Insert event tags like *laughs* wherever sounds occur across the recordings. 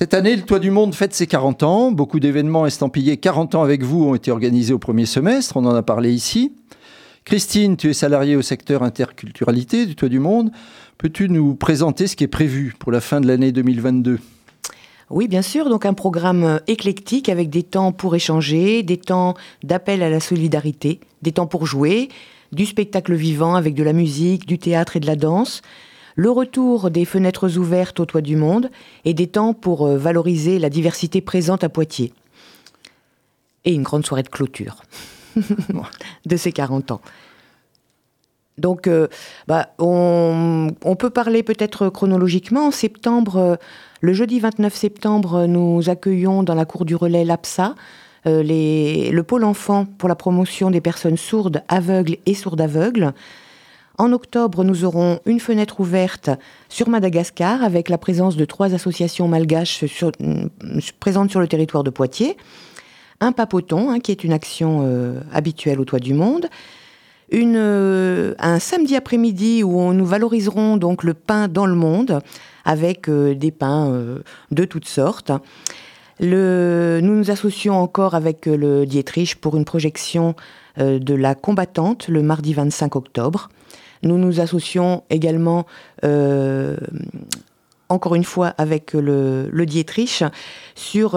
Cette année, le Toit du Monde fête ses 40 ans. Beaucoup d'événements estampillés 40 ans avec vous ont été organisés au premier semestre. On en a parlé ici. Christine, tu es salariée au secteur interculturalité du Toit du Monde. Peux-tu nous présenter ce qui est prévu pour la fin de l'année 2022 oui, bien sûr. Donc un programme éclectique avec des temps pour échanger, des temps d'appel à la solidarité, des temps pour jouer, du spectacle vivant avec de la musique, du théâtre et de la danse, le retour des fenêtres ouvertes au toit du monde et des temps pour euh, valoriser la diversité présente à Poitiers. Et une grande soirée de clôture *laughs* de ces 40 ans. Donc, euh, bah, on, peut parler peut-être chronologiquement. En septembre, euh, le jeudi 29 septembre, nous accueillons dans la cour du relais l'APSA, le pôle enfant pour la promotion des personnes sourdes, aveugles et sourdes aveugles. En octobre, nous aurons une fenêtre ouverte sur Madagascar avec la présence de trois associations malgaches présentes sur le territoire de Poitiers. Un papoton, hein, qui est une action habituelle au toit du monde euh, un samedi après-midi où nous valoriserons donc le pain dans le monde avec euh, des pains euh, de toutes sortes. Le, nous nous associons encore avec le Dietrich pour une projection de la combattante le mardi 25 octobre. Nous nous associons également encore une fois avec le, le Dietrich sur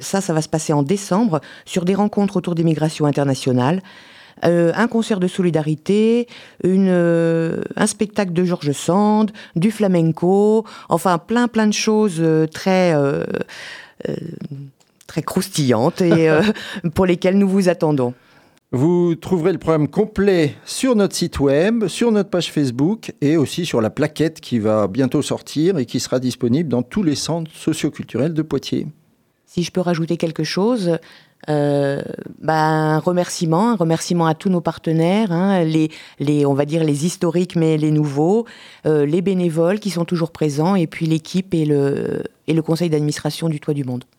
ça, ça va se passer en décembre sur des rencontres autour des migrations internationales euh, un concert de solidarité, une, euh, un spectacle de Georges Sand, du flamenco, enfin plein plein de choses euh, très très croustillantes et *laughs* pour lesquelles nous vous attendons. Vous trouverez le programme complet sur notre site web, sur notre page Facebook et aussi sur la plaquette qui va bientôt sortir et qui sera disponible dans tous les centres socioculturels de Poitiers. Si je peux rajouter quelque chose, euh, bah, un remerciement, un remerciement à tous nos partenaires, hein, les, on va dire les historiques mais les nouveaux, euh, les bénévoles qui sont toujours présents et puis l'équipe et le conseil d'administration du Toit du Monde.